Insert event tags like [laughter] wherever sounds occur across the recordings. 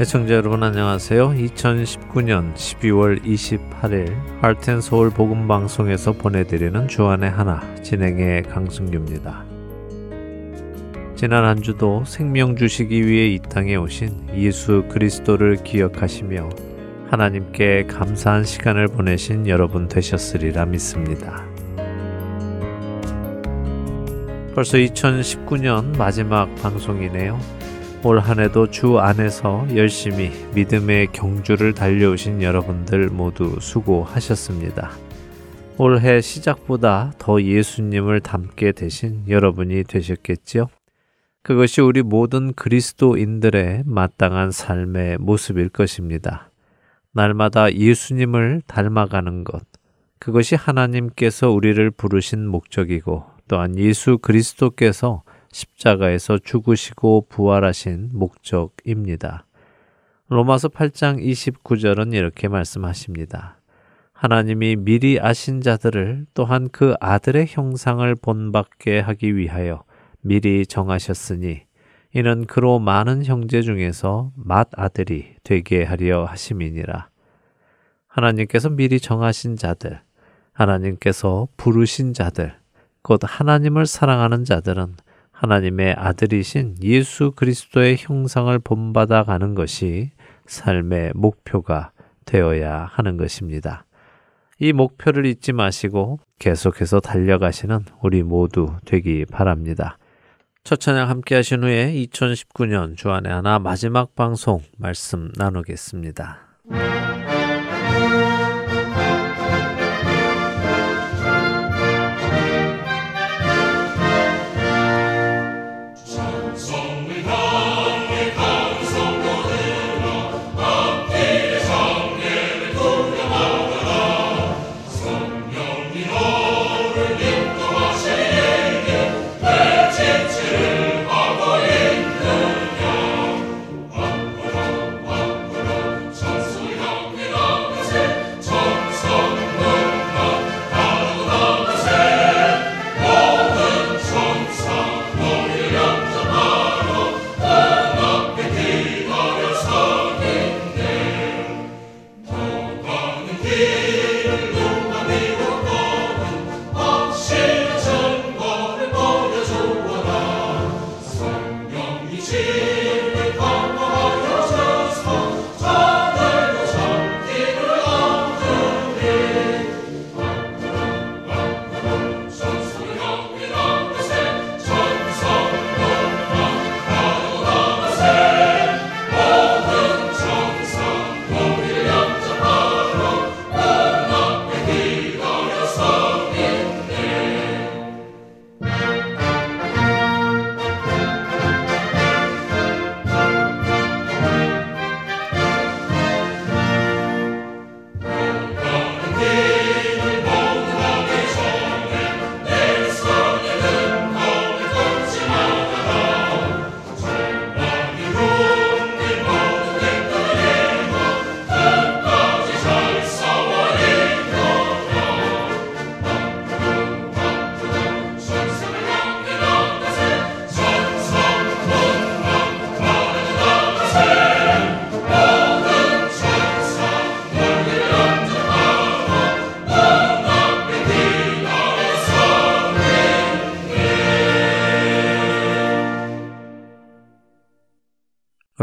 애청자 여러분 안녕하세요. 2019년 12월 28일 할텐서울 복음방송에서 보내드리는 주안의 하나 진행의 강승규입니다. 지난 한 주도 생명 주시기 위해 이 땅에 오신 예수 그리스도를 기억하시며 하나님께 감사한 시간을 보내신 여러분 되셨으리라 믿습니다. 벌써 2019년 마지막 방송이네요. 올 한해도 주 안에서 열심히 믿음의 경주를 달려오신 여러분들 모두 수고하셨습니다. 올해 시작보다 더 예수님을 닮게 되신 여러분이 되셨겠지요? 그것이 우리 모든 그리스도인들의 마땅한 삶의 모습일 것입니다. 날마다 예수님을 닮아가는 것, 그것이 하나님께서 우리를 부르신 목적이고 또한 예수 그리스도께서 십자가에서 죽으시고 부활하신 목적입니다. 로마서 8장 29절은 이렇게 말씀하십니다. 하나님이 미리 아신 자들을 또한 그 아들의 형상을 본받게 하기 위하여 미리 정하셨으니 이는 그로 많은 형제 중에서 맏 아들이 되게 하려 하심이니라. 하나님께서 미리 정하신 자들, 하나님께서 부르신 자들, 곧 하나님을 사랑하는 자들은 하나님의 아들이신 예수 그리스도의 형상을 본받아 가는 것이 삶의 목표가 되어야 하는 것입니다. 이 목표를 잊지 마시고 계속해서 달려가시는 우리 모두 되기 바랍니다. 첫 찬양 함께 하신 후에 2019년 주안의 하나 마지막 방송 말씀 나누겠습니다.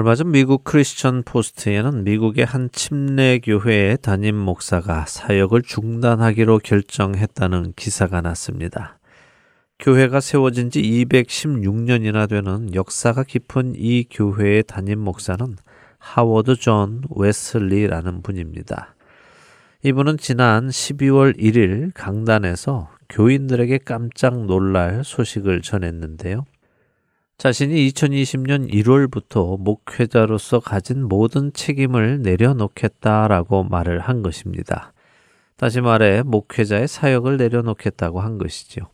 얼마 전 미국 크리스천 포스트에는 미국의 한 침례 교회의 담임 목사가 사역을 중단하기로 결정했다는 기사가 났습니다. 교회가 세워진 지 216년이나 되는 역사가 깊은 이 교회의 담임 목사는 하워드 존 웨슬리라는 분입니다. 이분은 지난 12월 1일 강단에서 교인들에게 깜짝 놀랄 소식을 전했는데요. 자신이 2020년 1월부터 목회자로서 가진 모든 책임을 내려놓겠다라고 말을 한 것입니다. 다시 말해 목회자의 사역을 내려놓겠다고 한 것이죠.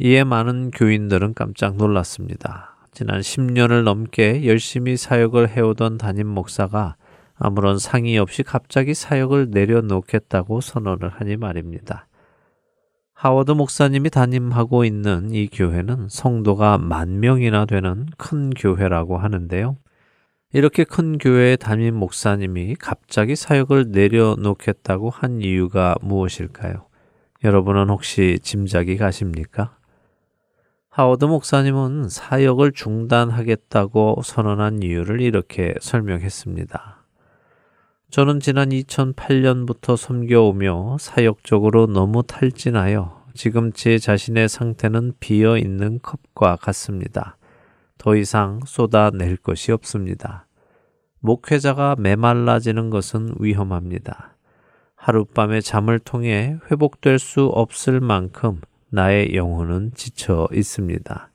이에 많은 교인들은 깜짝 놀랐습니다. 지난 10년을 넘게 열심히 사역을 해오던 담임 목사가 아무런 상의 없이 갑자기 사역을 내려놓겠다고 선언을 하니 말입니다. 하워드 목사님이 담임하고 있는 이 교회는 성도가 만 명이나 되는 큰 교회라고 하는데요. 이렇게 큰 교회의 담임 목사님이 갑자기 사역을 내려놓겠다고 한 이유가 무엇일까요? 여러분은 혹시 짐작이 가십니까? 하워드 목사님은 사역을 중단하겠다고 선언한 이유를 이렇게 설명했습니다. 저는 지난 2008년부터 섬겨오며 사역적으로 너무 탈진하여 지금 제 자신의 상태는 비어 있는 컵과 같습니다. 더 이상 쏟아낼 것이 없습니다. 목회자가 메말라지는 것은 위험합니다. 하룻밤에 잠을 통해 회복될 수 없을 만큼 나의 영혼은 지쳐 있습니다.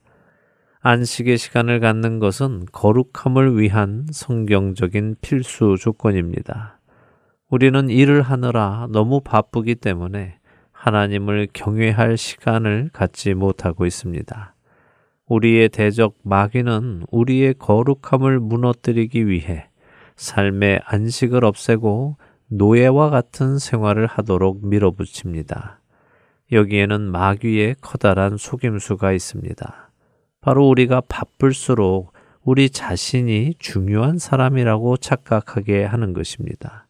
안식의 시간을 갖는 것은 거룩함을 위한 성경적인 필수 조건입니다. 우리는 일을 하느라 너무 바쁘기 때문에 하나님을 경외할 시간을 갖지 못하고 있습니다. 우리의 대적 마귀는 우리의 거룩함을 무너뜨리기 위해 삶의 안식을 없애고 노예와 같은 생활을 하도록 밀어붙입니다. 여기에는 마귀의 커다란 속임수가 있습니다. 바로 우리가 바쁠수록 우리 자신이 중요한 사람이라고 착각하게 하는 것입니다.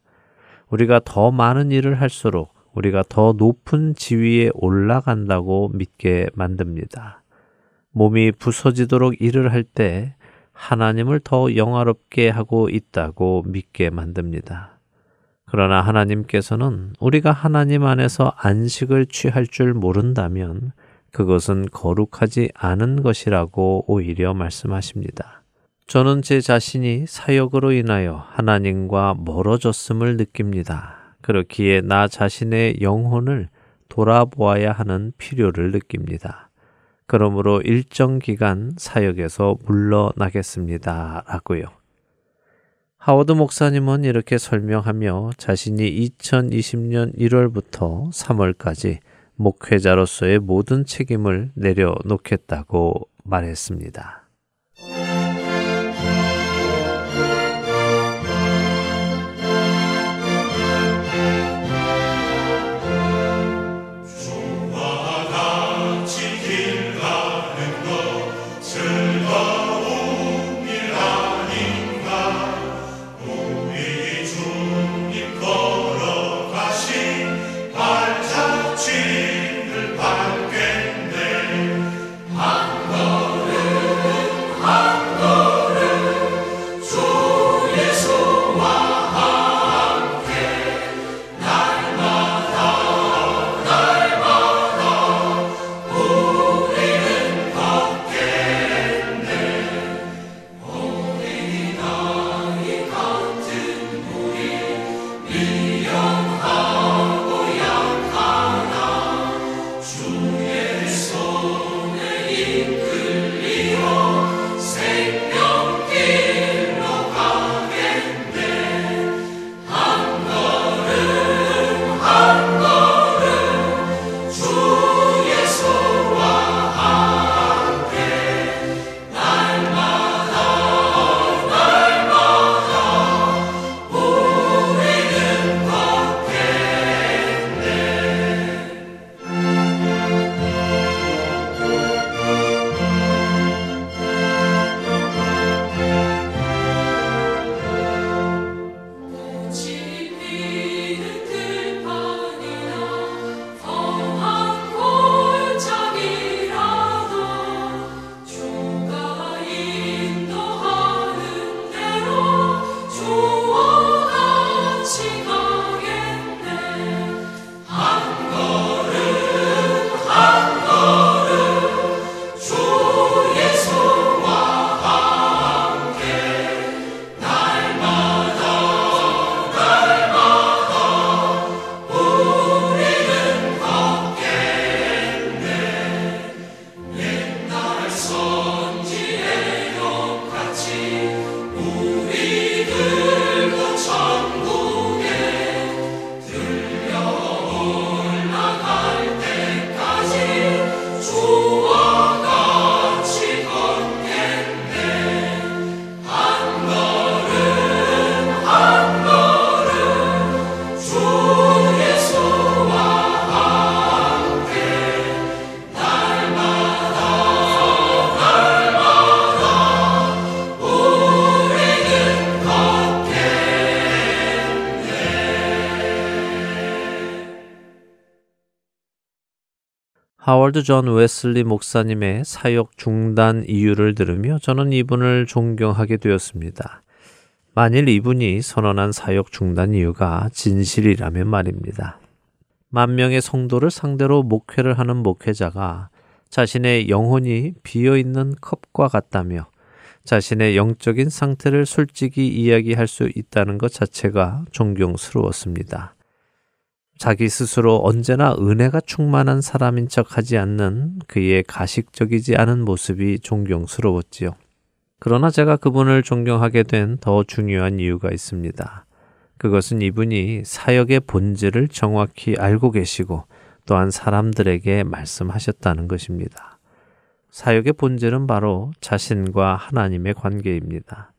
우리가 더 많은 일을 할수록 우리가 더 높은 지위에 올라간다고 믿게 만듭니다. 몸이 부서지도록 일을 할 때 하나님을 더 영화롭게 하고 있다고 믿게 만듭니다. 그러나 하나님께서는 우리가 하나님 안에서 안식을 취할 줄 모른다면 그것은 거룩하지 않은 것이라고 오히려 말씀하십니다. 저는 제 자신이 사역으로 인하여 하나님과 멀어졌음을 느낍니다. 그렇기에 나 자신의 영혼을 돌아보아야 하는 필요를 느낍니다. 그러므로 일정 기간 사역에서 물러나겠습니다. 라고요. 하워드 목사님은 이렇게 설명하며 자신이 2020년 1월부터 3월까지 목회자로서의 모든 책임을 내려놓겠다고 말했습니다. 하워드 존 웨슬리 목사님의 사역 중단 이유를 들으며 저는 이분을 존경하게 되었습니다. 만일 이분이 선언한 사역 중단 이유가 진실이라면 말입니다. 만 명의 성도를 상대로 목회를 하는 목회자가 자신의 영혼이 비어 있는 컵과 같다며 자신의 영적인 상태를 솔직히 이야기할 수 있다는 것 자체가 존경스러웠습니다. 자기 스스로 언제나 은혜가 충만한 사람인 척 하지 않는 그의 가식적이지 않은 모습이 존경스러웠지요. 그러나 제가 그분을 존경하게 된 더 중요한 이유가 있습니다. 그것은 이분이 사역의 본질을 정확히 알고 계시고 또한 사람들에게 말씀하셨다는 것입니다. 사역의 본질은 바로 자신과 하나님의 관계입니다.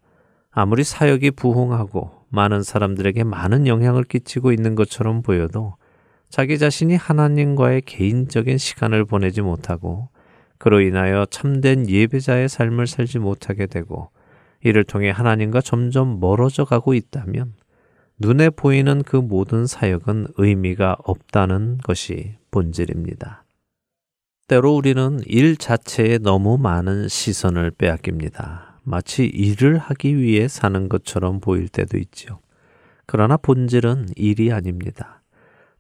아무리 사역이 부흥하고 많은 사람들에게 많은 영향을 끼치고 있는 것처럼 보여도 자기 자신이 하나님과의 개인적인 시간을 보내지 못하고 그로 인하여 참된 예배자의 삶을 살지 못하게 되고 이를 통해 하나님과 점점 멀어져 가고 있다면 눈에 보이는 그 모든 사역은 의미가 없다는 것이 본질입니다. 때로 우리는 일 자체에 너무 많은 시선을 빼앗깁니다. 마치 일을 하기 위해 사는 것처럼 보일 때도 있죠. 그러나 본질은 일이 아닙니다.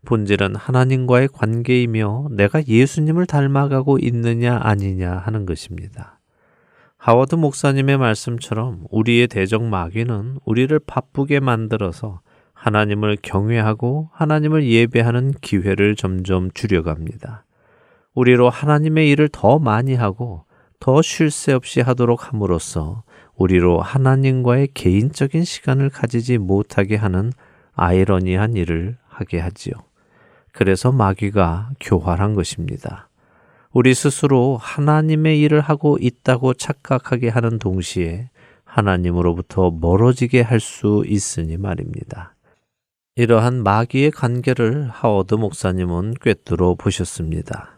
본질은 하나님과의 관계이며 내가 예수님을 닮아가고 있느냐 아니냐 하는 것입니다. 하워드 목사님의 말씀처럼 우리의 대적 마귀는 우리를 바쁘게 만들어서 하나님을 경외하고 하나님을 예배하는 기회를 점점 줄여갑니다. 우리로 하나님의 일을 더 많이 하고 더 쉴 새 없이 하도록 함으로써 우리로 하나님과의 개인적인 시간을 가지지 못하게 하는 아이러니한 일을 하게 하지요. 그래서 마귀가 교활한 것입니다. 우리 스스로 하나님의 일을 하고 있다고 착각하게 하는 동시에 하나님으로부터 멀어지게 할 수 있으니 말입니다. 이러한 마귀의 관계를 하워드 목사님은 꿰뚫어 보셨습니다.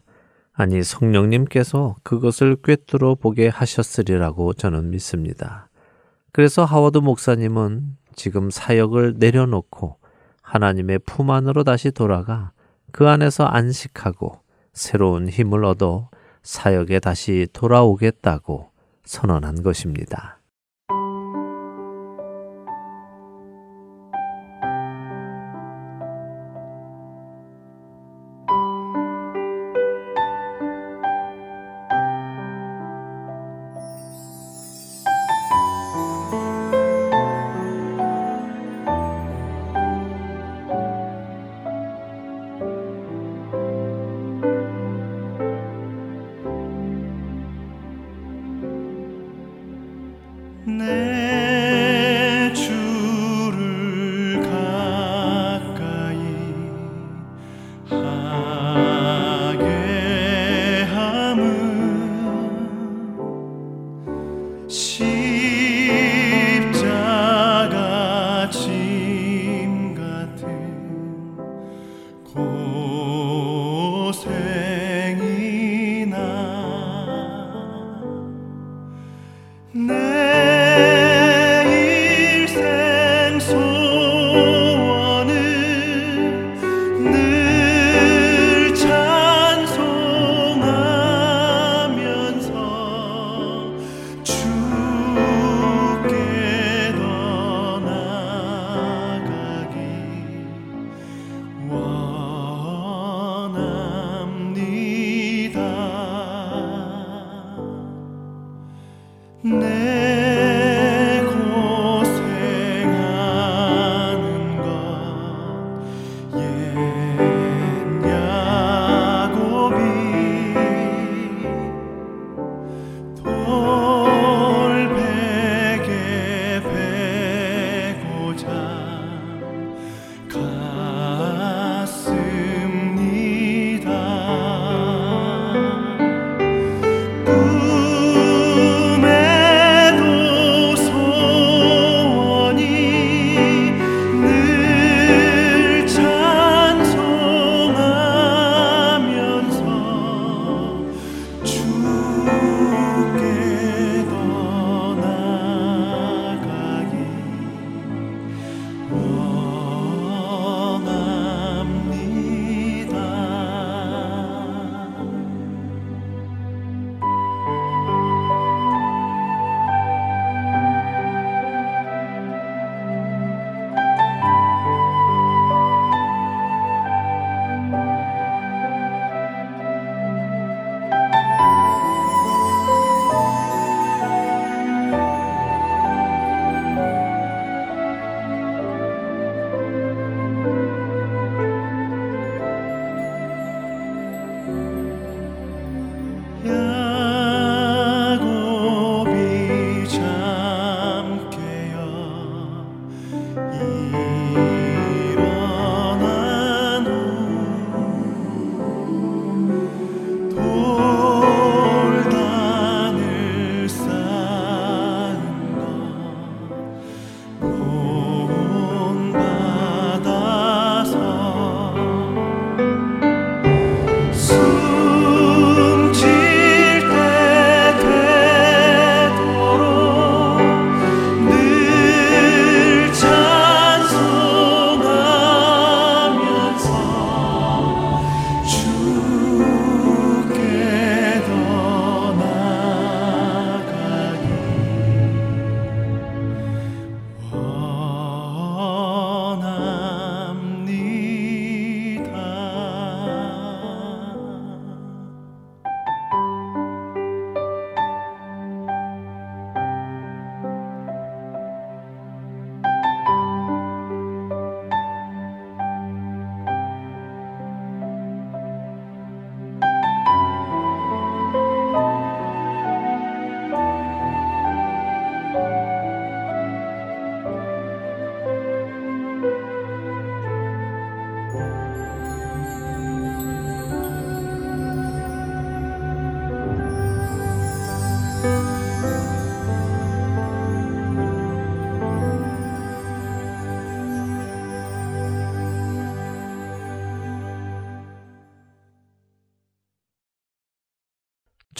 아니, 성령님께서 그것을 꿰뚫어 보게 하셨으리라고 저는 믿습니다. 그래서 하워드 목사님은 지금 사역을 내려놓고 하나님의 품 안으로 다시 돌아가 그 안에서 안식하고 새로운 힘을 얻어 사역에 다시 돌아오겠다고 선언한 것입니다.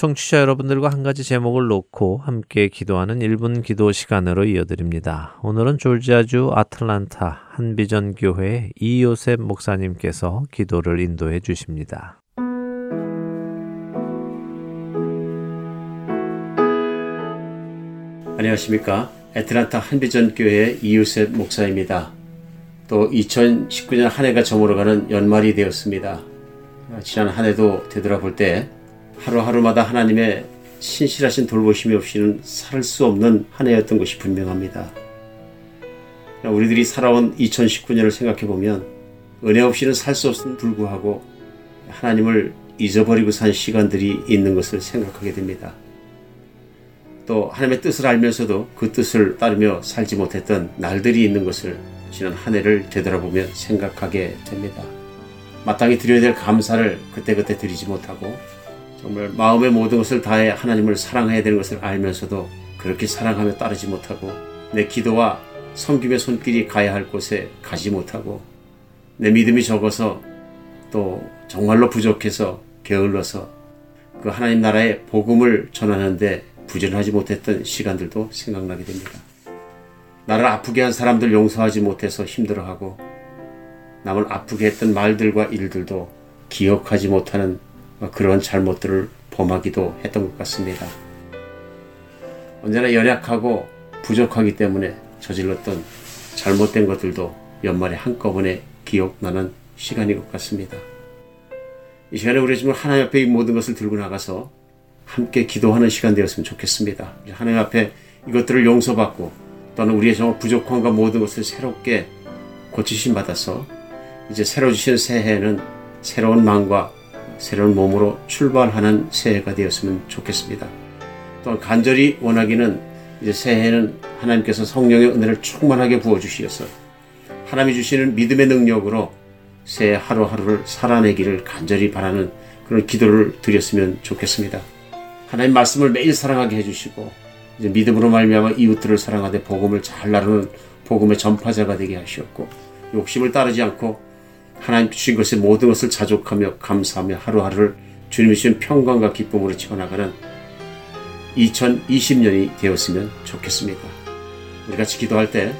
청취자 여러분들과 한 가지 제목을 놓고 함께 기도하는 1분 기도 시간으로 이어드립니다. 오늘은 졸지아주 아틀란타 한비전 교회 이요셉 목사님께서 기도를 인도해 주십니다. 안녕하십니까. 애틀란타 한비전 교회 이요셉 목사입니다. 또 2019년 한 해가 저물어가는 연말이 되었습니다. 지난 한 해도 되돌아볼 때 하루하루마다 하나님의 신실하신 돌보심이 없이는 살 수 없는 한 해였던 것이 분명합니다. 우리들이 살아온 2019년을 생각해 보면 은혜 없이는 살 수 없음을 불구하고 하나님을 잊어버리고 산 시간들이 있는 것을 생각하게 됩니다. 또 하나님의 뜻을 알면서도 그 뜻을 따르며 살지 못했던 날들이 있는 것을 지난 한 해를 되돌아보면 생각하게 됩니다. 마땅히 드려야 될 감사를 그때그때 드리지 못하고 정말 마음의 모든 것을 다해 하나님을 사랑해야 되는 것을 알면서도 그렇게 사랑하며 따르지 못하고 내 기도와 섬김의 손길이 가야 할 곳에 가지 못하고 내 믿음이 적어서 또 정말로 부족해서 게을러서 그 하나님 나라의 복음을 전하는데 부전하지 못했던 시간들도 생각나게 됩니다. 나를 아프게 한 사람들 용서하지 못해서 힘들어하고 남을 아프게 했던 말들과 일들도 기억하지 못하는 그런 잘못들을 범하기도 했던 것 같습니다. 언제나 연약하고 부족하기 때문에 저질렀던 잘못된 것들도 연말에 한꺼번에 기억나는 시간인 것 같습니다. 이 시간에 우리 지금 하나님 앞에 이 모든 것을 들고 나가서 함께 기도하는 시간 되었으면 좋겠습니다. 하나님 앞에 이것들을 용서받고 또는 우리의 정말 부족함과 모든 것을 새롭게 고치심 받아서 이제 새로 주신 새해는 새로운 마음과 새로운 몸으로 출발하는 새해가 되었으면 좋겠습니다. 또 간절히 원하기는 이제 새해는 하나님께서 성령의 은혜를 충만하게 부어주시어서 하나님이 주시는 믿음의 능력으로 새해 하루하루를 살아내기를 간절히 바라는 그런 기도를 드렸으면 좋겠습니다. 하나님 말씀을 매일 사랑하게 해주시고 이제 믿음으로 말미암아 이웃들을 사랑하되 복음을 잘 나누는 복음의 전파자가 되게 하시었고 욕심을 따르지 않고 하나님 주신 것의 모든 것을 자족하며 감사하며 하루하루를 주님이 주신 평강과 기쁨으로 채워나가는 2020년이 되었으면 좋겠습니다. 우리 같이 기도할 때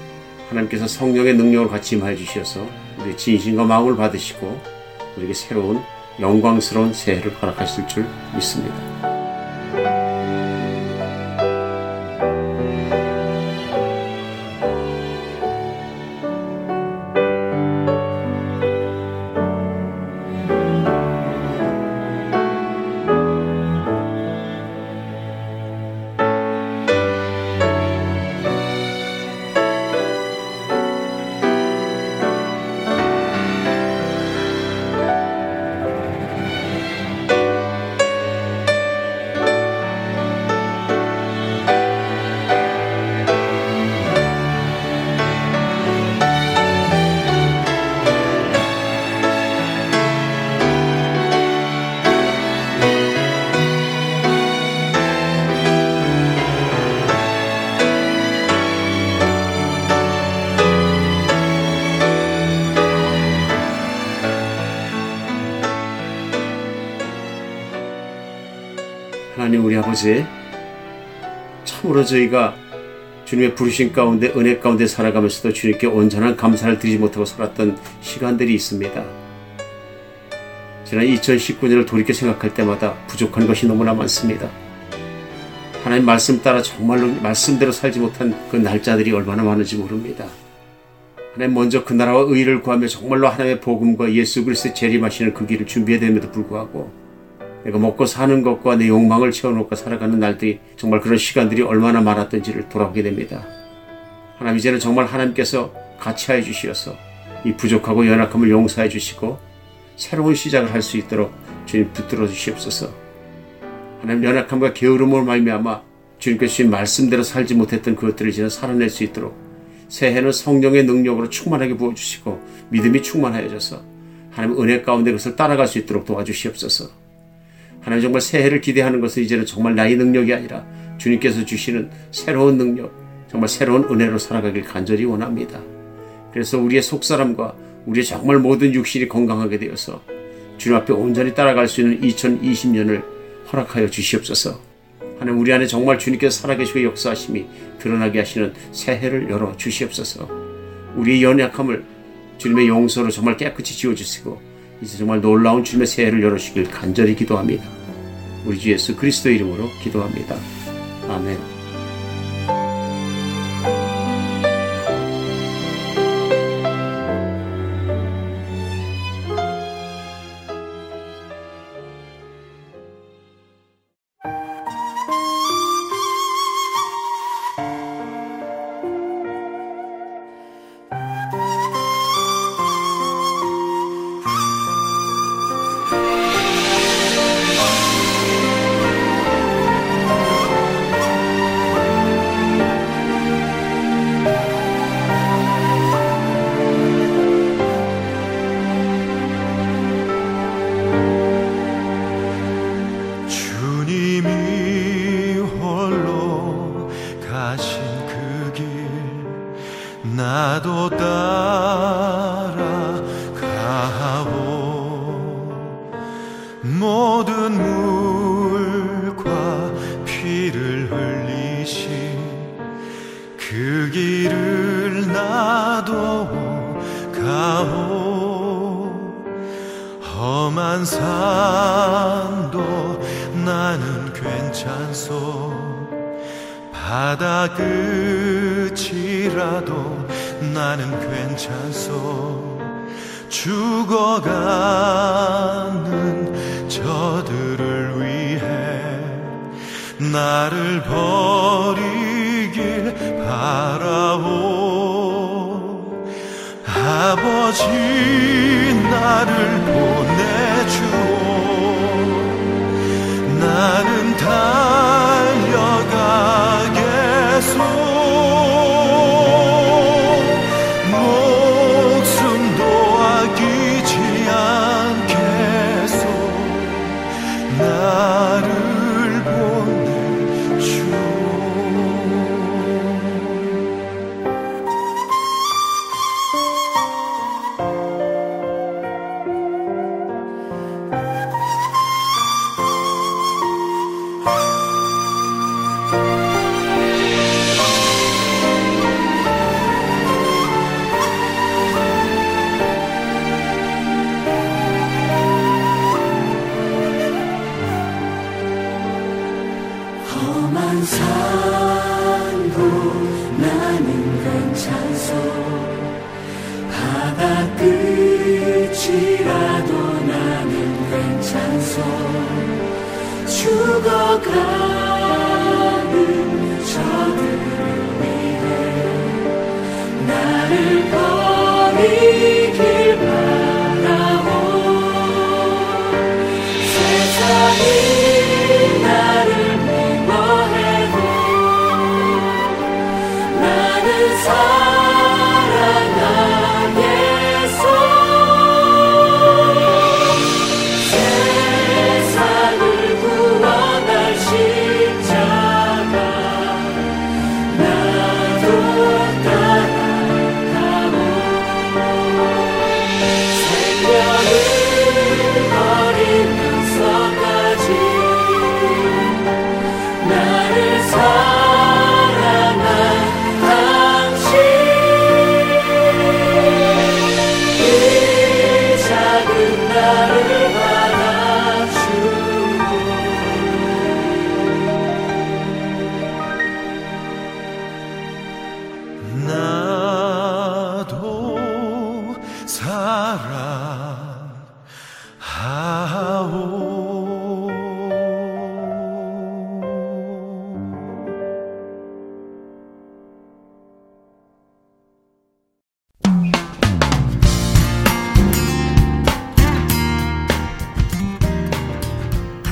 하나님께서 성령의 능력을 같이 임하여 주셔서 우리 진심과 마음을 받으시고 우리에게 새로운 영광스러운 새해를 허락하실 줄 믿습니다. 아버지 참으로 저희가 주님의 부르신 가운데 은혜 가운데 살아가면서도 주님께 온전한 감사를 드리지 못하고 살았던 시간들이 있습니다. 지난 2019년을 돌이켜 생각할 때마다 부족한 것이 너무나 많습니다. 하나님 말씀 따라 정말로 말씀대로 살지 못한 그 날짜들이 얼마나 많은지 모릅니다. 하나님 먼저 그 나라와 의를 구하며 정말로 하나님의 복음과 예수 그리스도의 재림하시는 그 길을 준비해야 됨에도 불구하고 내가 먹고 사는 것과 내 욕망을 채워놓고 살아가는 날들이 정말 그런 시간들이 얼마나 많았던지를 돌아보게 됩니다. 하나님 이제는 정말 하나님께서 같이 하여 주시어서 이 부족하고 연약함을 용서해 주시고 새로운 시작을 할 수 있도록 주님 붙들어 주시옵소서. 하나님 연약함과 게으름을 말미암아 주님께서 주신 말씀대로 살지 못했던 그것들을 이제는 살아낼 수 있도록 새해는 성령의 능력으로 충만하게 부어주시고 믿음이 충만하여져서 하나님 은혜 가운데 그것을 따라갈 수 있도록 도와주시옵소서. 하나님 정말 새해를 기대하는 것은 이제는 정말 나의 능력이 아니라 주님께서 주시는 새로운 능력, 정말 새로운 은혜로 살아가길 간절히 원합니다. 그래서 우리의 속사람과 우리의 정말 모든 육신이 건강하게 되어서 주님 앞에 온전히 따라갈 수 있는 2020년을 허락하여 주시옵소서. 하나님 우리 안에 정말 주님께서 살아계시고 역사하심이 드러나게 하시는 새해를 열어 주시옵소서. 우리의 연약함을 주님의 용서로 정말 깨끗이 지워주시고 이제 정말 놀라운 주님의 새해를 열어주시길 간절히 기도합니다. 우리 주 예수 그리스도 이름으로 기도합니다. 아멘. 찬송 바다 끝이라도 나는 괜찮소. 죽어가는 저들을 위해 나를 버리길 바라오. 아버지 나를 보내주오. 나를 他。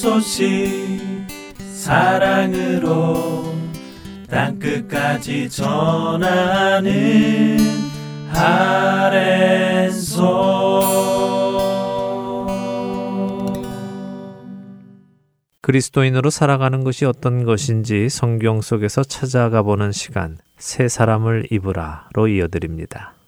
소식 사랑으로 땅끝까지 전하는 아랜소 그리스도인으로 살아가는 것이 어떤 것인지 성경 속에서 찾아가 보는 시간 새 사람을 입으라로 이어드립니다.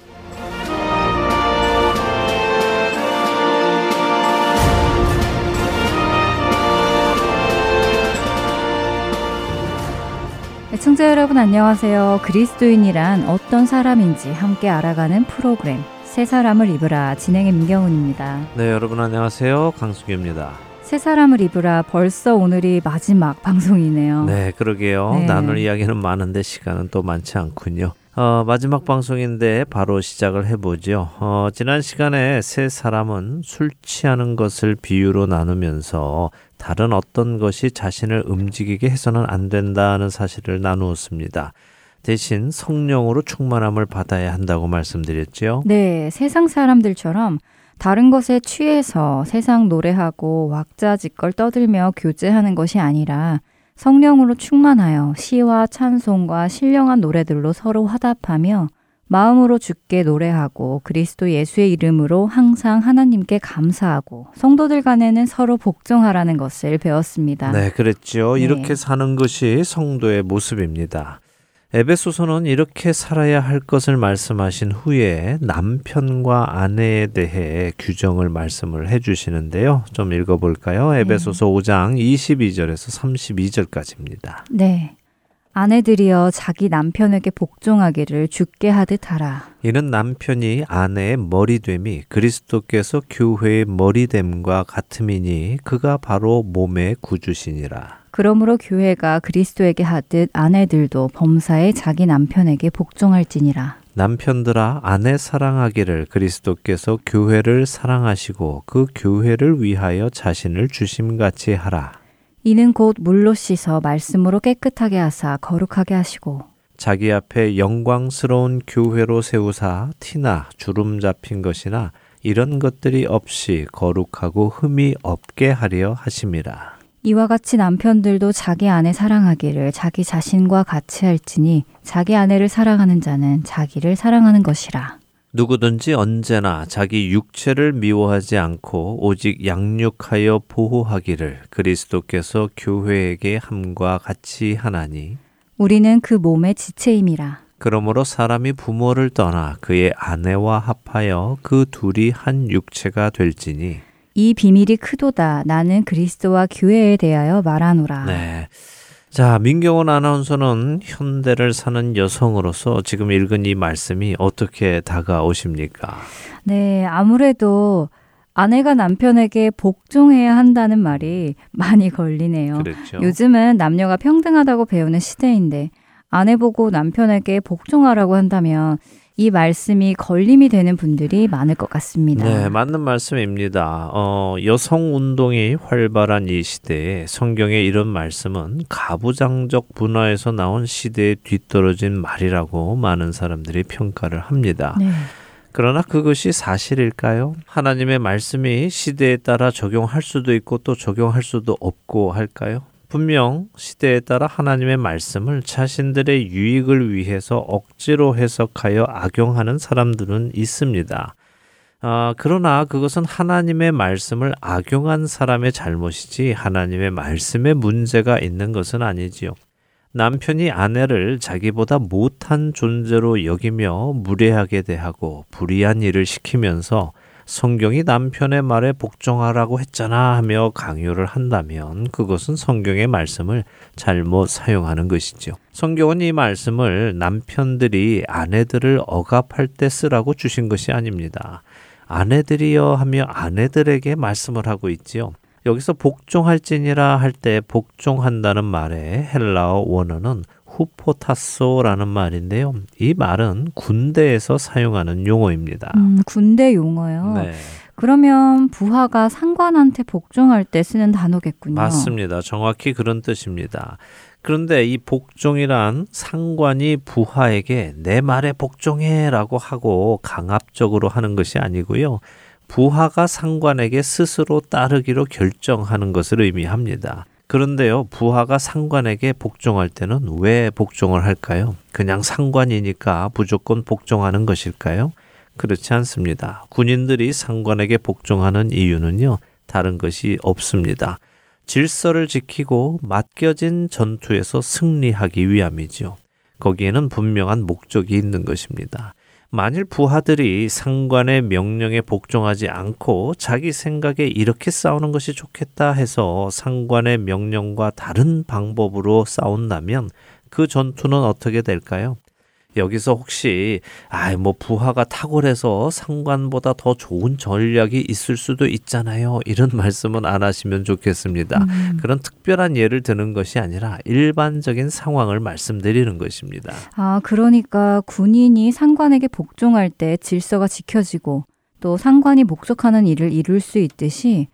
애청자 여러분 안녕하세요. 그리스도인이란 어떤 사람인지 함께 알아가는 프로그램 새 사람을 입으라 진행의 민경훈입니다. 네, 여러분 안녕하세요. 강수기입니다. 새 사람을 입으라 벌써 오늘이 마지막 방송이네요. 네, 그러게요. 네. 나눌 이야기는 많은데 시간은 또 많지 않군요. 어, 마지막 방송인데 바로 시작을 해보죠. 어, 지난 시간에 세 사람은 술 취하는 것을 비유로 나누면서 다른 어떤 것이 자신을 움직이게 해서는 안 된다는 사실을 나누었습니다. 대신 성령으로 충만함을 받아야 한다고 말씀드렸죠. 네, 세상 사람들처럼 다른 것에 취해서 세상 노래하고 왁자지껄 떠들며 교제하는 것이 아니라 성령으로 충만하여 시와 찬송과 신령한 노래들로 서로 화답하며 마음으로 주께 노래하고 그리스도 예수의 이름으로 항상 하나님께 감사하고 성도들 간에는 서로 복종하라는 것을 배웠습니다. 네, 그랬죠. 네. 이렇게 사는 것이 성도의 모습입니다. 에베소서는 이렇게 살아야 할 것을 말씀하신 후에 남편과 아내에 대해 규정을 말씀을 해 주시는데요. 좀 읽어 볼까요? 에베소서 5장 22절에서 32절까지입니다. 네. 아내들이여 자기 남편에게 복종하기를 죽게 하듯 하라. 이는 남편이 아내의 머리됨이 그리스도께서 교회의 머리됨과 같음이니 그가 바로 몸의 구주시니라. 그러므로 교회가 그리스도에게 하듯 아내들도 범사에 자기 남편에게 복종할지니라. 남편들아 아내 사랑하기를 그리스도께서 교회를 사랑하시고 그 교회를 위하여 자신을 주심같이 하라. 이는 곧 물로 씻어 말씀으로 깨끗하게 하사 거룩하게 하시고 자기 앞에 영광스러운 교회로 세우사 티나 주름 잡힌 것이나 이런 것들이 없이 거룩하고 흠이 없게 하려 하심이라. 이와 같이 남편들도 자기 아내 사랑하기를 자기 자신과 같이 할지니 자기 아내를 사랑하는 자는 자기를 사랑하는 것이라. 누구든지 언제나 자기 육체를 미워하지 않고 오직 양육하여 보호하기를 그리스도께서 교회에게 함과 같이 하나니 우리는 그 몸의 지체임이라. 그러므로 사람이 부모를 떠나 그의 아내와 합하여 그 둘이 한 육체가 될지니 이 비밀이 크도다. 나는 그리스도와 교회에 대하여 말하노라. 네. 자, 민경원 아나운서는 현대를 사는 여성으로서 지금 읽은 이 말씀이 어떻게 다가오십니까? 네, 아무래도 아내가 남편에게 복종해야 한다는 말이 많이 걸리네요. 그렇죠. 요즘은 남녀가 평등하다고 배우는 시대인데 아내 보고 남편에게 복종하라고 한다면 이 말씀이 걸림이 되는 분들이 많을 것 같습니다. 네, 맞는 말씀입니다. 어, 여성 운동이 활발한 이 시대에 성경의 이런 말씀은 가부장적 문화에서 나온 시대에 뒤떨어진 말이라고 많은 사람들이 평가를 합니다. 네. 그러나 그것이 사실일까요? 하나님의 말씀이 시대에 따라 적용할 수도 있고 또 적용할 수도 없고 할까요? 분명 시대에 따라 하나님의 말씀을 자신들의 유익을 위해서 억지로 해석하여 악용하는 사람들은 있습니다. 아, 그러나 그것은 하나님의 말씀을 악용한 사람의 잘못이지 하나님의 말씀에 문제가 있는 것은 아니지요. 남편이 아내를 자기보다 못한 존재로 여기며 무례하게 대하고 불의한 일을 시키면서 성경이 남편의 말에 복종하라고 했잖아 하며 강요를 한다면 그것은 성경의 말씀을 잘못 사용하는 것이죠. 성경은 이 말씀을 남편들이 아내들을 억압할 때 쓰라고 주신 것이 아닙니다. 아내들이여 하며 아내들에게 말씀을 하고 있지요. 여기서 복종할지니라 할 때 복종한다는 말의 헬라어 원어는 후포타소라는 말인데요. 이 말은 군대에서 사용하는 용어입니다. 음, 군대 용어요. 네, 그러면 부하가 상관한테 복종할 때 쓰는 단어겠군요. 맞습니다. 정확히 그런 뜻입니다. 그런데 이 복종이란 상관이 부하에게 내 말에 복종해라고 하고 강압적으로 하는 것이 아니고요. 부하가 상관에게 스스로 따르기로 결정하는 것을 의미합니다. 그런데요, 부하가 상관에게 복종할 때는 왜 복종을 할까요? 그냥 상관이니까 무조건 복종하는 것일까요? 그렇지 않습니다. 군인들이 상관에게 복종하는 이유는요, 다른 것이 없습니다. 질서를 지키고 맡겨진 전투에서 승리하기 위함이죠. 거기에는 분명한 목적이 있는 것입니다. 만일 부하들이 상관의 명령에 복종하지 않고 자기 생각에 이렇게 싸우는 것이 좋겠다 해서 상관의 명령과 다른 방법으로 싸운다면 그 전투는 어떻게 될까요? 여기서 혹시 아 뭐 부하가 탁월해서 상관보다 더 좋은 전략이 있을 수도 있잖아요. 이런 [laughs] 말씀은 안 하시면 좋겠습니다. 음. 그런 특별한 예를 드는 것이 아니라 일반적인 상황을 말씀드리는 것입니다. 아, 그러니까 군인이 상관에게 복종할 때 질서가 지켜지고 또 상관이 목적하는 일을 이룰 수 있듯이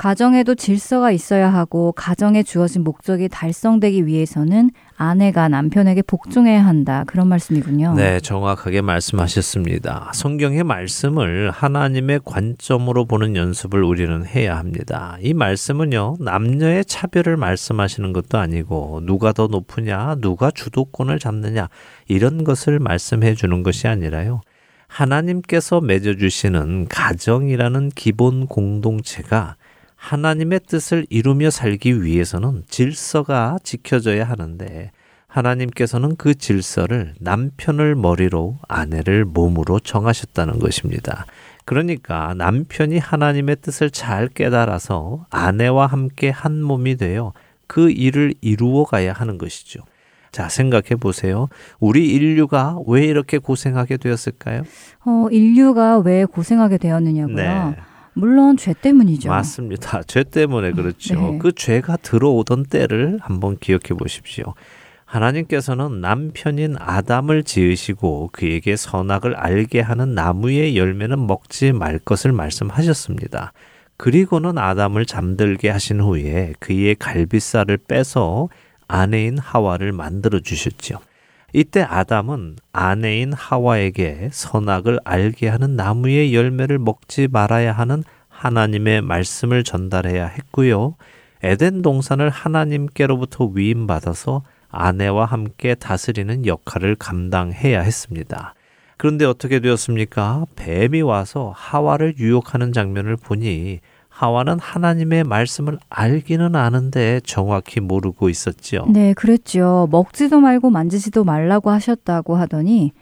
가정에도 질서가 있어야 하고 가정에 주어진 목적이 달성되기 위해서는 아내가 남편에게 복종해야 한다. 그런 말씀이군요. 네, 정확하게 말씀하셨습니다. 성경의 말씀을 하나님의 관점으로 보는 연습을 우리는 해야 합니다. 이 말씀은요, 남녀의 차별을 말씀하시는 것도 아니고 누가 더 높으냐, 누가 주도권을 잡느냐 이런 것을 말씀해 주는 것이 아니라요. 하나님께서 맺어주시는 가정이라는 기본 공동체가 하나님의 뜻을 이루며 살기 위해서는 질서가 지켜져야 하는데 하나님께서는 그 질서를 남편을 머리로 아내를 몸으로 정하셨다는 것입니다. 그러니까 남편이 하나님의 뜻을 잘 깨달아서 아내와 함께 한 몸이 되어 그 일을 이루어 가야 하는 것이죠. 자, 생각해 보세요. 우리 인류가 왜 이렇게 고생하게 되었을까요? 어, 인류가 왜 고생하게 되었느냐고요? 네. 물론 죄 때문이죠. 맞습니다. [laughs] 죄 때문에 그렇죠. 네. 그 죄가 들어오던 때를 한번 기억해 보십시오. 하나님께서는 남편인 아담을 지으시고 그에게 선악을 알게 하는 나무의 열매는 먹지 말 것을 말씀하셨습니다. 그리고는 아담을 잠들게 하신 후에 그의 갈비살을 빼서 아내인 하와를 만들어 주셨죠. 이때 아담은 아내인 하와에게 선악을 알게 하는 나무의 열매를 먹지 말아야 하는 하나님의 말씀을 전달해야 했고요. 에덴 동산을 하나님께로부터 위임받아서 아내와 함께 다스리는 역할을 감당해야 했습니다. 그런데 어떻게 되었습니까? 뱀이 와서 하와를 유혹하는 장면을 보니 하와는 하나님의 말씀을 알기는 아는데 정확히 모르고 있었지요. 네, 그랬죠. 먹지도 말고 만지지도 말라고 하셨다고 하더니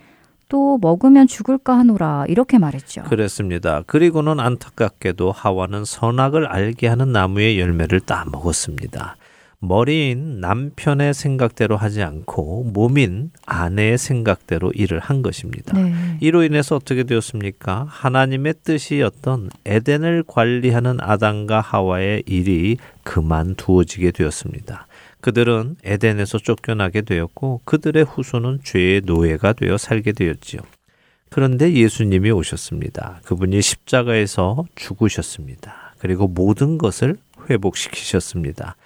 또 먹으면 죽을까 하노라 이렇게 말했죠. 그랬습니다. 그리고는 안타깝게도 하와는 선악을 알게 하는 나무의 열매를 따 먹었습니다. 머리인 남편의 생각대로 하지 않고 몸인 아내의 생각대로 일을 한 것입니다. 네. 이로 인해서 어떻게 되었습니까? 하나님의 뜻이었던 에덴을 관리하는 아담과 하와의 일이 그만두어지게 되었습니다. 그들은 에덴에서 쫓겨나게 되었고 그들의 후손은 죄의 노예가 되어 살게 되었지요. 그런데 예수님이 오셨습니다. 그분이 십자가에서 죽으셨습니다. 그리고 모든 것을 회복시키셨습니다.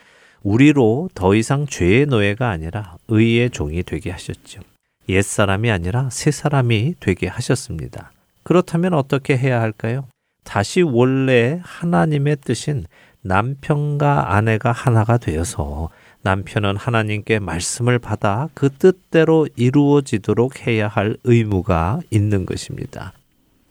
우리로 더 이상 죄의 노예가 아니라 의의 종이 되게 하셨죠. 옛 사람이 아니라 새 사람이 되게 하셨습니다. 그렇다면 어떻게 해야 할까요? 다시 원래 하나님의 뜻인 남편과 아내가 하나가 되어서 남편은 하나님께 말씀을 받아 그 뜻대로 이루어지도록 해야 할 의무가 있는 것입니다.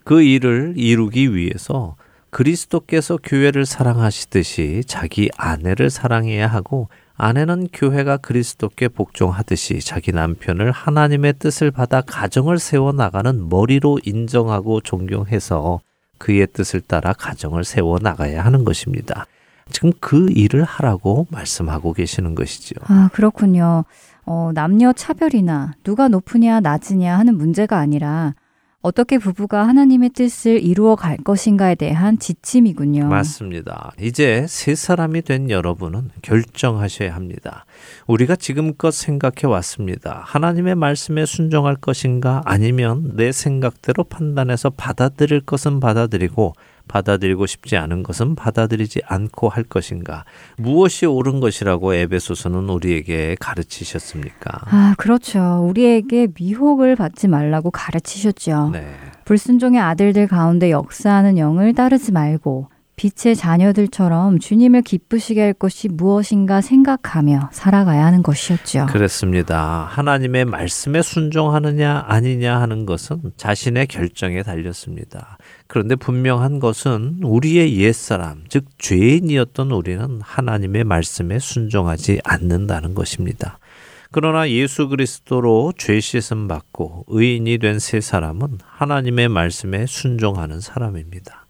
그 일을 이루기 위해서 그리스도께서 교회를 사랑하시듯이 자기 아내를 사랑해야 하고 아내는 교회가 그리스도께 복종하듯이 자기 남편을 하나님의 뜻을 받아 가정을 세워 나가는 머리로 인정하고 존경해서 그의 뜻을 따라 가정을 세워 나가야 하는 것입니다. 지금 그 일을 하라고 말씀하고 계시는 것이죠. 아, 그렇군요. 어, 남녀 차별이나 누가 높으냐 낮으냐 하는 문제가 아니라 어떻게 부부가 하나님의 뜻을 이루어 갈 것인가에 대한 지침이군요. 맞습니다. 이제 세 사람이 된 여러분은 결정하셔야 합니다. 우리가 지금껏 생각해 왔습니다. 하나님의 말씀에 순종할 것인가 아니면 내 생각대로 판단해서 받아들일 것은 받아들이고 받아들이고 싶지 않은 것은 받아들이지 않고 할 것인가? 무엇이 옳은 것이라고 에베소서는 우리에게 가르치셨습니까? 아, 그렇죠. 우리에게 미혹을 받지 말라고 가르치셨죠. 네. 불순종의 아들들 가운데 역사하는 영을 따르지 말고 빛의 자녀들처럼 주님을 기쁘시게 할 것이 무엇인가 생각하며 살아가야 하는 것이었죠. 그렇습니다. 하나님의 말씀에 순종하느냐 아니냐 하는 것은 자신의 결정에 달렸습니다. 그런데 분명한 것은 우리의 옛사람, 즉 죄인이었던 우리는 하나님의 말씀에 순종하지 않는다는 것입니다. 그러나 예수 그리스도로 죄 씻음 받고 의인이 된 세 사람은 하나님의 말씀에 순종하는 사람입니다.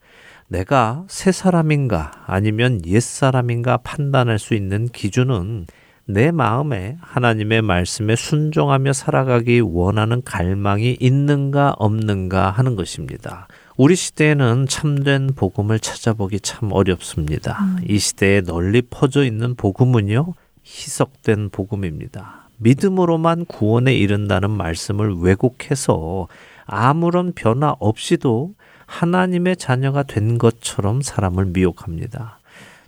내가 새 사람인가 아니면 옛 사람인가 판단할 수 있는 기준은 내 마음에 하나님의 말씀에 순종하며 살아가기 원하는 갈망이 있는가 없는가 하는 것입니다. 우리 시대에는 참된 복음을 찾아보기 참 어렵습니다. 음. 이 시대에 널리 퍼져 있는 복음은요, 희석된 복음입니다. 믿음으로만 구원에 이른다는 말씀을 왜곡해서 아무런 변화 없이도 하나님의 자녀가 된 것처럼 사람을 미혹합니다.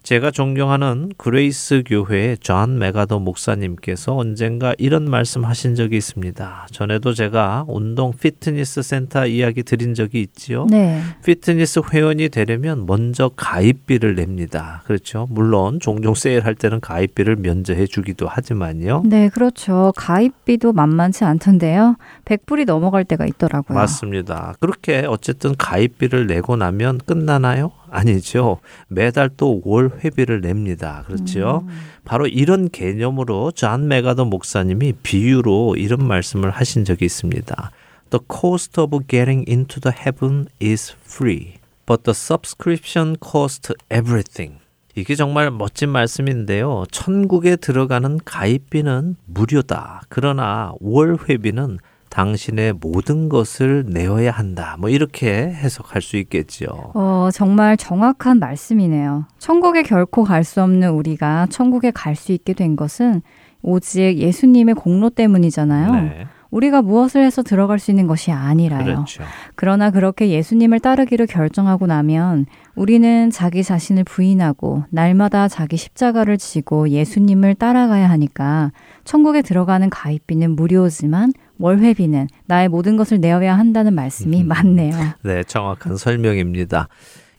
제가 존경하는 그레이스 교회의 존 맥아더 목사님께서 언젠가 이런 말씀 하신 적이 있습니다. 전에도 제가 운동 피트니스 센터 이야기 드린 적이 있지요. 네. 피트니스 회원이 되려면 먼저 가입비를 냅니다. 그렇죠. 물론 종종 세일할 때는 가입비를 면제해 주기도 하지만요. 네, 그렇죠. 가입비도 만만치 않던데요. 100불이 넘어갈 때가 있더라고요. 맞습니다. 그렇게 어쨌든 가입비를 내고 나면 끝나나요? 아니죠. 매달 또 월 회비를 냅니다. 그렇죠. 음. 바로 이런 개념으로 존 맥아더 목사님이 비유로 이런 말씀을 하신 적이 있습니다. The cost of getting into the heaven is free, but the subscription cost everything. 이게 정말 멋진 말씀인데요. 천국에 들어가는 가입비는 무료다. 그러나 월 회비는 당신의 모든 것을 내어야 한다. 뭐 이렇게 해석할 수 있겠죠. 어, 정말 정확한 말씀이네요. 천국에 결코 갈 수 없는 우리가 천국에 갈 수 있게 된 것은 오직 예수님의 공로 때문이잖아요. 네. 우리가 무엇을 해서 들어갈 수 있는 것이 아니라요. 그렇죠. 그러나 그렇게 예수님을 따르기를 결정하고 나면 우리는 자기 자신을 부인하고 날마다 자기 십자가를 지고 예수님을 따라가야 하니까 천국에 들어가는 가입비는 무료지만 월회비는 나의 모든 것을 내어야 한다는 말씀이 음. 맞네요. [laughs] 네, 정확한 설명입니다.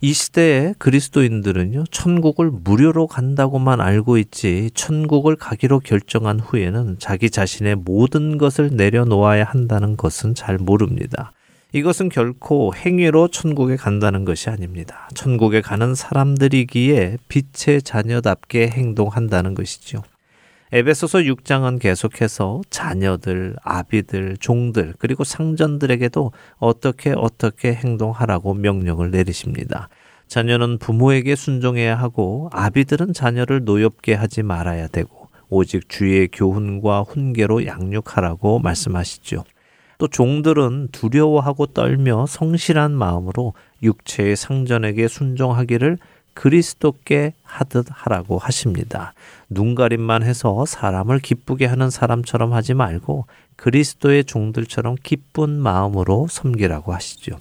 이 시대에 그리스도인들은요, 천국을 무료로 간다고만 알고 있지, 천국을 가기로 결정한 후에는 자기 자신의 모든 것을 내려놓아야 한다는 것은 잘 모릅니다. 이것은 결코 행위로 천국에 간다는 것이 아닙니다. 천국에 가는 사람들이기에 빛의 자녀답게 행동한다는 것이죠. 에베소서 6장은 계속해서 자녀들, 아비들, 종들, 그리고 상전들에게도 어떻게 어떻게 행동하라고 명령을 내리십니다. 자녀는 부모에게 순종해야 하고 아비들은 자녀를 노엽게 하지 말아야 되고 오직 주의 교훈과 훈계로 양육하라고 말씀하시죠. 또 종들은 두려워하고 떨며 성실한 마음으로 육체의 상전에게 순종하기를 그리스도께 하듯 하라고 하십니다. 눈가림만 해서 사람을 기쁘게 하는 사람처럼 하지 말고 그리스도의 종들처럼 기쁜 마음으로 섬기라고 하시죠.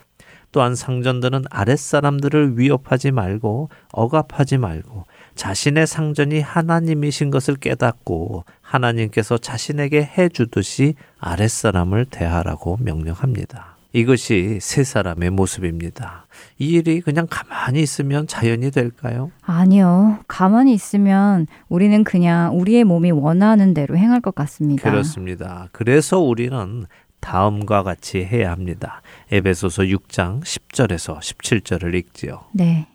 또한 상전들은 아랫사람들을 위협하지 말고 억압하지 말고 자신의 상전이 하나님이신 것을 깨닫고 하나님께서 자신에게 해주듯이 아랫사람을 대하라고 명령합니다. 이것이 세 사람의 모습입니다. 이 일이 그냥 가만히 있으면 자연이 될까요? 아니요. 가만히 있으면 우리는 그냥 우리의 몸이 원하는 대로 행할 것 같습니다. 그렇습니다. 그래서 우리는 다음과 같이 해야 합니다. 에베소서 6장 10절에서 17절을 읽지요. 네.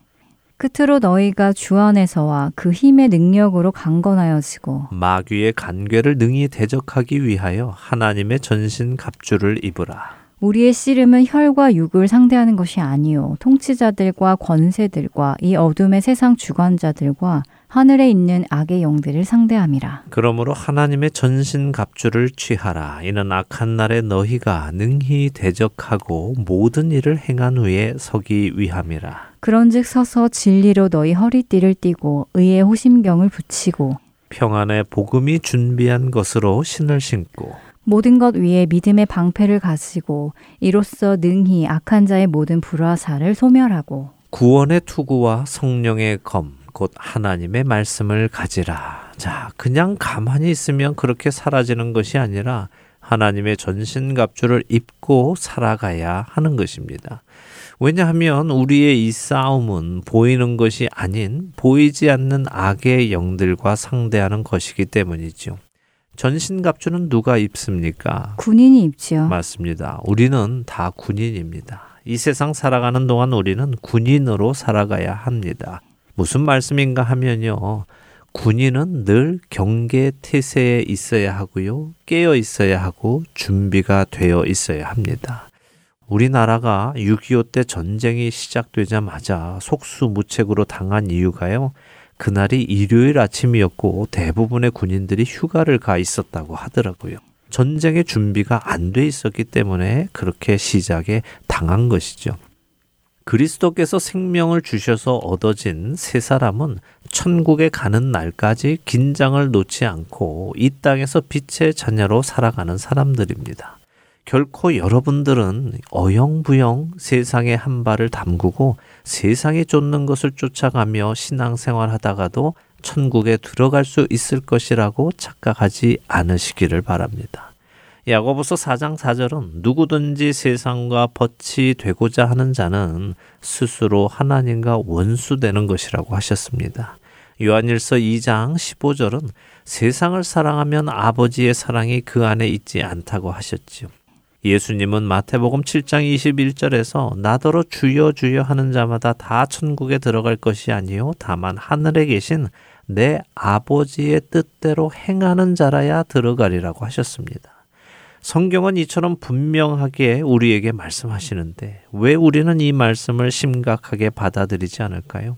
끝으로 너희가 주 안에서와 그 힘의 능력으로 강건하여지고 마귀의 간괴를 능히 대적하기 위하여 하나님의 전신 갑주를 입으라. 우리의 씨름은 혈과 육을 상대하는 것이 아니요 통치자들과 권세들과 이 어둠의 세상 주관자들과 하늘에 있는 악의 영들을 상대함이라. 그러므로 하나님의 전신 갑주를 취하라. 이는 악한 날에 너희가 능히 대적하고 모든 일을 행한 후에 서기 위함이라. 그런즉 서서 진리로 너희 허리띠를 띠고 의의 호심경을 붙이고 평안의 복음이 준비한 것으로 신을 신고 모든 것 위에 믿음의 방패를 가지고 이로써 능히 악한 자의 모든 불화사를 소멸하고 구원의 투구와 성령의 검, 곧 하나님의 말씀을 가지라. 자, 그냥 가만히 있으면 그렇게 사라지는 것이 아니라 하나님의 전신 갑주를 입고 살아가야 하는 것입니다. 왜냐하면 우리의 이 싸움은 보이는 것이 아닌 보이지 않는 악의 영들과 상대하는 것이기 때문이죠. 전신갑주는 누가 입습니까? 군인이 입지요. 맞습니다. 우리는 다 군인입니다. 이 세상 살아가는 동안 우리는 군인으로 살아가야 합니다. 무슨 말씀인가 하면요. 군인은 늘 경계 태세에 있어야 하고요. 깨어 있어야 하고 준비가 되어 있어야 합니다. 우리나라가 6.25 때 전쟁이 시작되자마자 속수무책으로 당한 이유가요. 그날이 일요일 아침이었고 대부분의 군인들이 휴가를 가 있었다고 하더라고요. 전쟁의 준비가 안 돼 있었기 때문에 그렇게 시작에 당한 것이죠. 그리스도께서 생명을 주셔서 얻어진 세 사람은 천국에 가는 날까지 긴장을 놓지 않고 이 땅에서 빛의 자녀로 살아가는 사람들입니다. 결코 여러분들은 어영부영 세상에 한 발을 담그고 세상에 쫓는 것을 쫓아가며 신앙생활 하다가도 천국에 들어갈 수 있을 것이라고 착각하지 않으시기를 바랍니다. 야고보서 4장 4절은 누구든지 세상과 벗이 되고자 하는 자는 스스로 하나님과 원수되는 것이라고 하셨습니다. 요한일서 2장 15절은 세상을 사랑하면 아버지의 사랑이 그 안에 있지 않다고 하셨지요. 예수님은 마태복음 7장 21절에서 나더러 주여 주여 하는 자마다 다 천국에 들어갈 것이 아니요 다만 하늘에 계신 내 아버지의 뜻대로 행하는 자라야 들어가리라고 하셨습니다. 성경은 이처럼 분명하게 우리에게 말씀하시는데 왜 우리는 이 말씀을 심각하게 받아들이지 않을까요?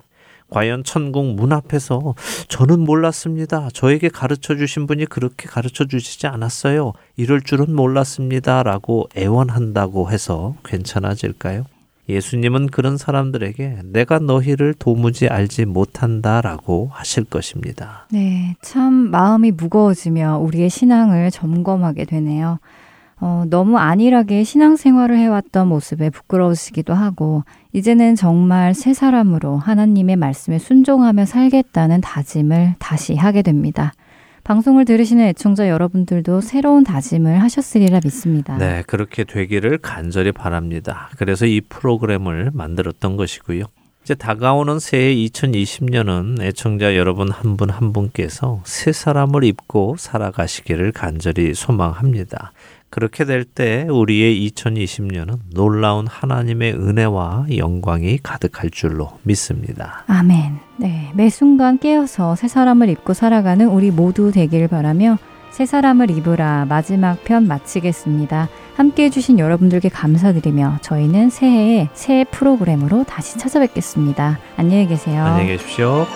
과연 천국 문 앞에서 저는 몰랐습니다. 저에게 가르쳐 주신 분이 그렇게 가르쳐 주시지 않았어요. 이럴 줄은 몰랐습니다. 라고 애원한다고 해서 괜찮아질까요? 예수님은 그런 사람들에게 내가 너희를 도무지 알지 못한다 라고 하실 것입니다. 네, 참 마음이 무거워지며 우리의 신앙을 점검하게 되네요. 어, 너무 안일하게 신앙생활을 해왔던 모습에 부끄러우시기도 하고, 이제는 정말 새 사람으로 하나님의 말씀에 순종하며 살겠다는 다짐을 다시 하게 됩니다. 방송을 들으시는 애청자 여러분들도 새로운 다짐을 하셨으리라 믿습니다. 네, 그렇게 되기를 간절히 바랍니다. 그래서 이 프로그램을 만들었던 것이고요. 이제 다가오는 새해 2020년은 애청자 여러분 한 분한 한 분께서 새 사람을 입고 살아가시기를 간절히 소망합니다. 그렇게 될 때 우리의 2020년은 놀라운 하나님의 은혜와 영광이 가득할 줄로 믿습니다. 아멘. 네. 매 순간 깨어서 새 사람을 입고 살아가는 우리 모두 되길 바라며 새 사람을 입으라 마지막 편 마치겠습니다. 함께 해주신 여러분들께 감사드리며 저희는 새해에 새 프로그램으로 다시 찾아뵙겠습니다. 안녕히 계세요. 안녕히 계십시오.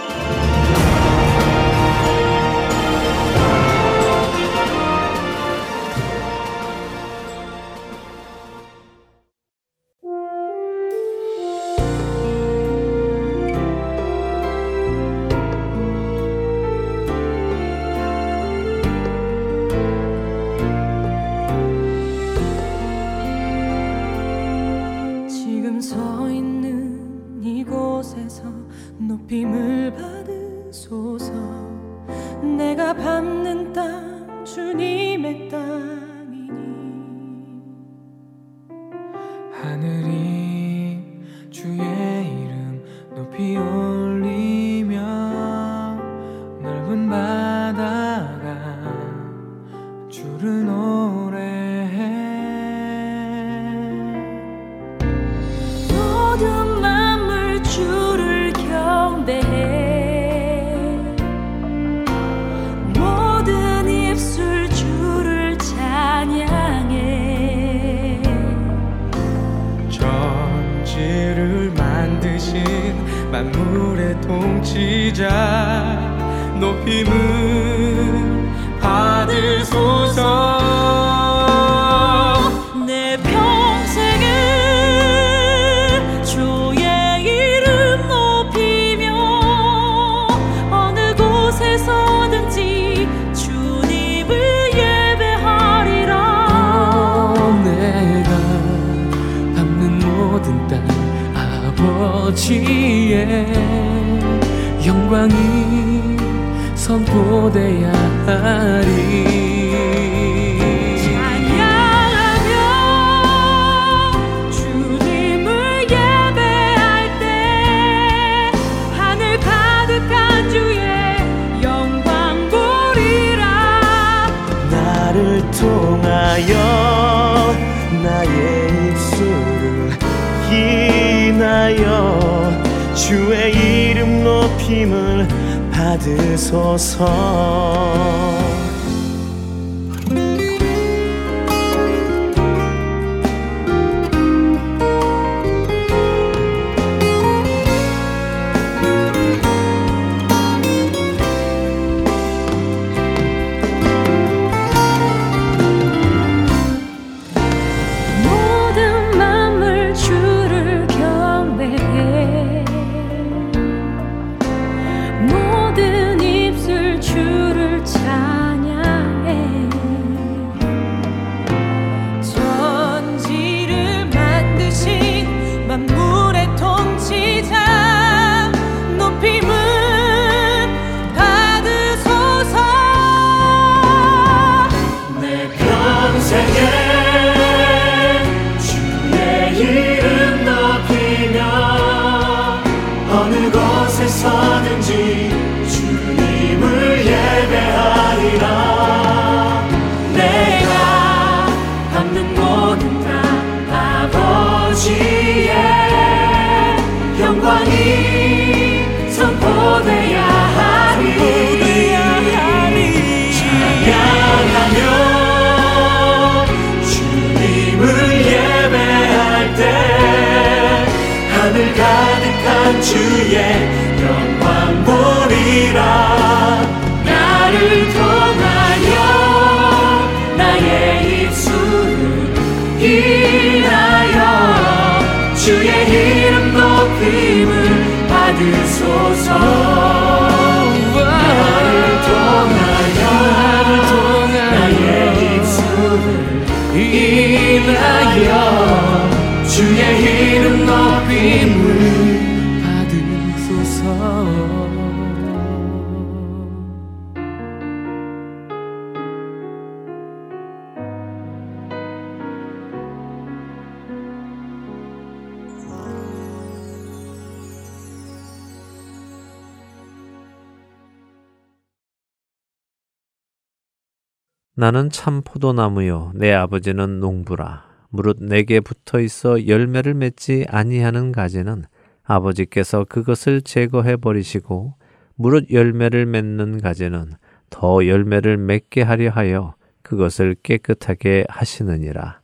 나는 참 포도나무요. 내 아버지는 농부라. 무릇 내게 붙어 있어 열매를 맺지 아니하는 가지는 아버지께서 그것을 제거해 버리시고 무릇 열매를 맺는 가지는 더 열매를 맺게 하려 하여 그것을 깨끗하게 하시느니라.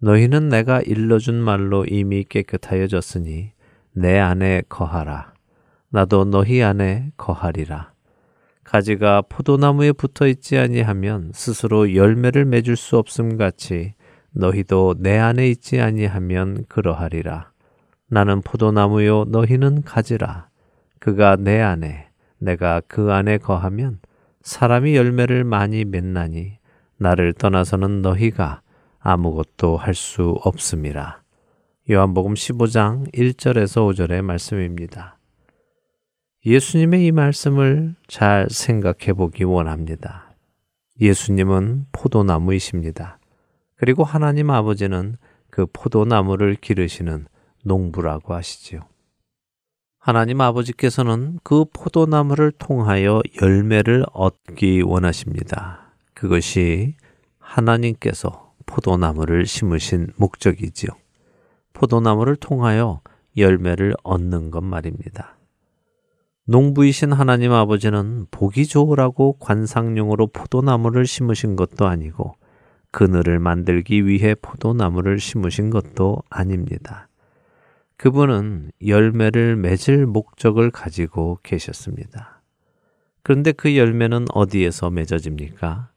너희는 내가 일러준 말로 이미 깨끗하여졌으니 내 안에 거하라. 나도 너희 안에 거하리라 가지가 포도나무에 붙어 있지 아니하면 스스로 열매를 맺을 수 없음 같이 너희도 내 안에 있지 아니하면 그러하리라. 나는 포도나무요 너희는 가지라. 그가 내 안에 내가 그 안에 거하면 사람이 열매를 많이 맺나니 나를 떠나서는 너희가 아무것도 할 수 없음이라. 요한복음 15장 1절에서 5절의 말씀입니다. 예수님의 이 말씀을 잘 생각해 보기 원합니다. 예수님은 포도나무이십니다. 그리고 하나님 아버지는 그 포도나무를 기르시는 농부라고 하시지요. 하나님 아버지께서는 그 포도나무를 통하여 열매를 얻기 원하십니다. 그것이 하나님께서 포도나무를 심으신 목적이지요. 포도나무를 통하여 열매를 얻는 것 말입니다. 농부이신 하나님 아버지는 보기 좋으라고 관상용으로 포도나무를 심으신 것도 아니고 그늘을 만들기 위해 포도나무를 심으신 것도 아닙니다. 그분은 열매를 맺을 목적을 가지고 계셨습니다. 그런데 그 열매는 어디에서 맺어집니까?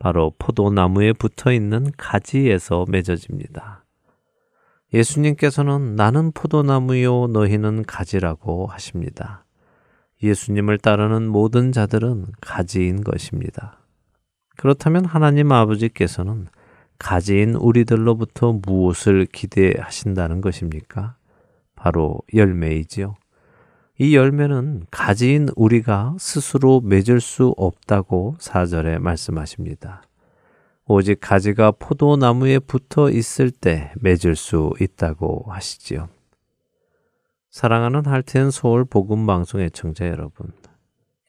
바로 포도나무에 붙어 있는 가지에서 맺어집니다. 예수님께서는 나는 포도나무요 너희는 가지라고 하십니다. 예수님을 따르는 모든 자들은 가지인 것입니다. 그렇다면 하나님 아버지께서는 가지인 우리들로부터 무엇을 기대하신다는 것입니까? 바로 열매이지요. 이 열매는 가지인 우리가 스스로 맺을 수 없다고 사절에 말씀하십니다. 오직 가지가 포도나무에 붙어 있을 때 맺을 수 있다고 하시지요. 사랑하는 할텐 서울 복음 방송 의 청자 여러분.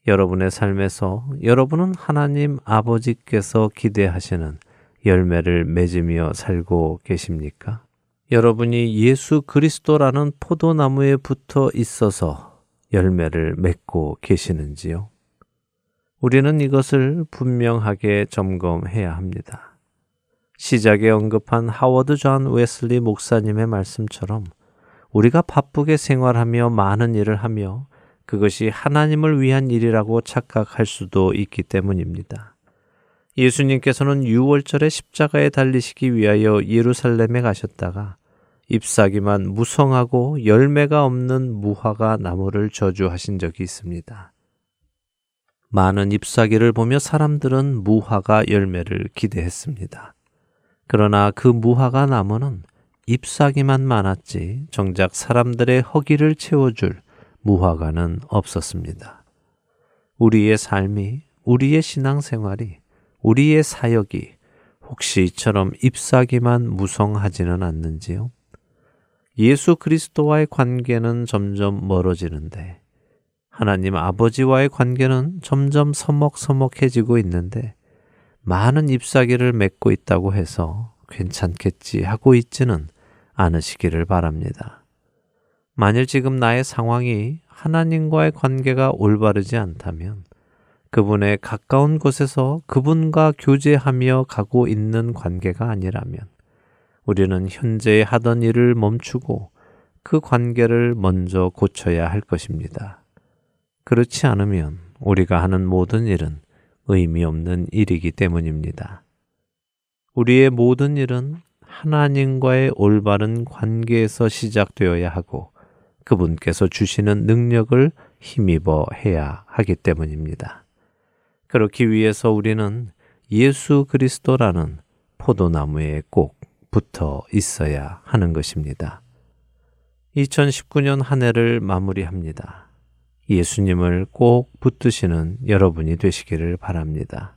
여러분의 삶에서 여러분은 하나님 아버지께서 기대하시는 열매를 맺으며 살고 계십니까? 여러분이 예수 그리스도라는 포도나무에 붙어 있어서 열매를 맺고 계시는지요? 우리는 이것을 분명하게 점검해야 합니다. 시작에 언급한 하워드 존 웨슬리 목사님의 말씀처럼 우리가 바쁘게 생활하며 많은 일을 하며 그것이 하나님을 위한 일이라고 착각할 수도 있기 때문입니다. 예수님께서는 유월절에 십자가에 달리시기 위하여 예루살렘에 가셨다가 잎사귀만 무성하고 열매가 없는 무화과 나무를 저주하신 적이 있습니다. 많은 잎사귀를 보며 사람들은 무화과 열매를 기대했습니다. 그러나 그 무화과 나무는 잎사귀만 많았지 정작 사람들의 허기를 채워줄 무화과는 없었습니다. 우리의 삶이, 우리의 신앙생활이, 우리의 사역이 혹시 이처럼 잎사귀만 무성하지는 않는지요? 예수 그리스도와의 관계는 점점 멀어지는데 하나님 아버지와의 관계는 점점 서먹서먹해지고 있는데 많은 잎사귀를 맺고 있다고 해서 괜찮겠지 하고 있지는 않으시기를 바랍니다. 만일 지금 나의 상황이 하나님과의 관계가 올바르지 않다면 그분의 가까운 곳에서 그분과 교제하며 가고 있는 관계가 아니라면 우리는 현재 하던 일을 멈추고 그 관계를 먼저 고쳐야 할 것입니다. 그렇지 않으면 우리가 하는 모든 일은 의미 없는 일이기 때문입니다. 우리의 모든 일은 하나님과의 올바른 관계에서 시작되어야 하고 그분께서 주시는 능력을 힘입어 해야 하기 때문입니다. 그렇기 위해서 우리는 예수 그리스도라는 포도나무에 꼭 붙어 있어야 하는 것입니다. 2019년 한 해를 마무리합니다. 예수님을 꼭 붙드시는 여러분이 되시기를 바랍니다.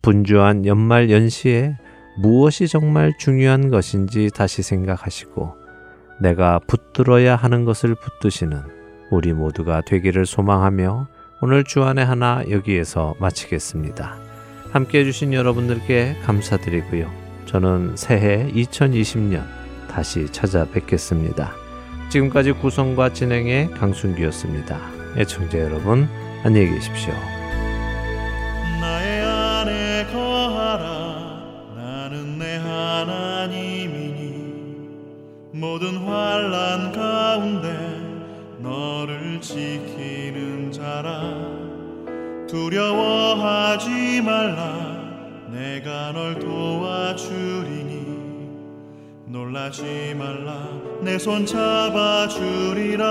분주한 연말 연시에 무엇이 정말 중요한 것인지 다시 생각하시고 내가 붙들어야 하는 것을 붙드시는 우리 모두가 되기를 소망하며 오늘 주안의 하나 여기에서 마치겠습니다. 함께 해주신 여러분들께 감사드리고요. 저는 새해 2020년 다시 찾아뵙겠습니다. 지금까지 구성과 진행의 강순기였습니다. 애청자 여러분 안녕히 계십시오. 모든 환란 가운데 너를 지키는 자라. 두려워하지 말라. 내가 널 도와주리니. 놀라지 말라. 내 손 잡아주리라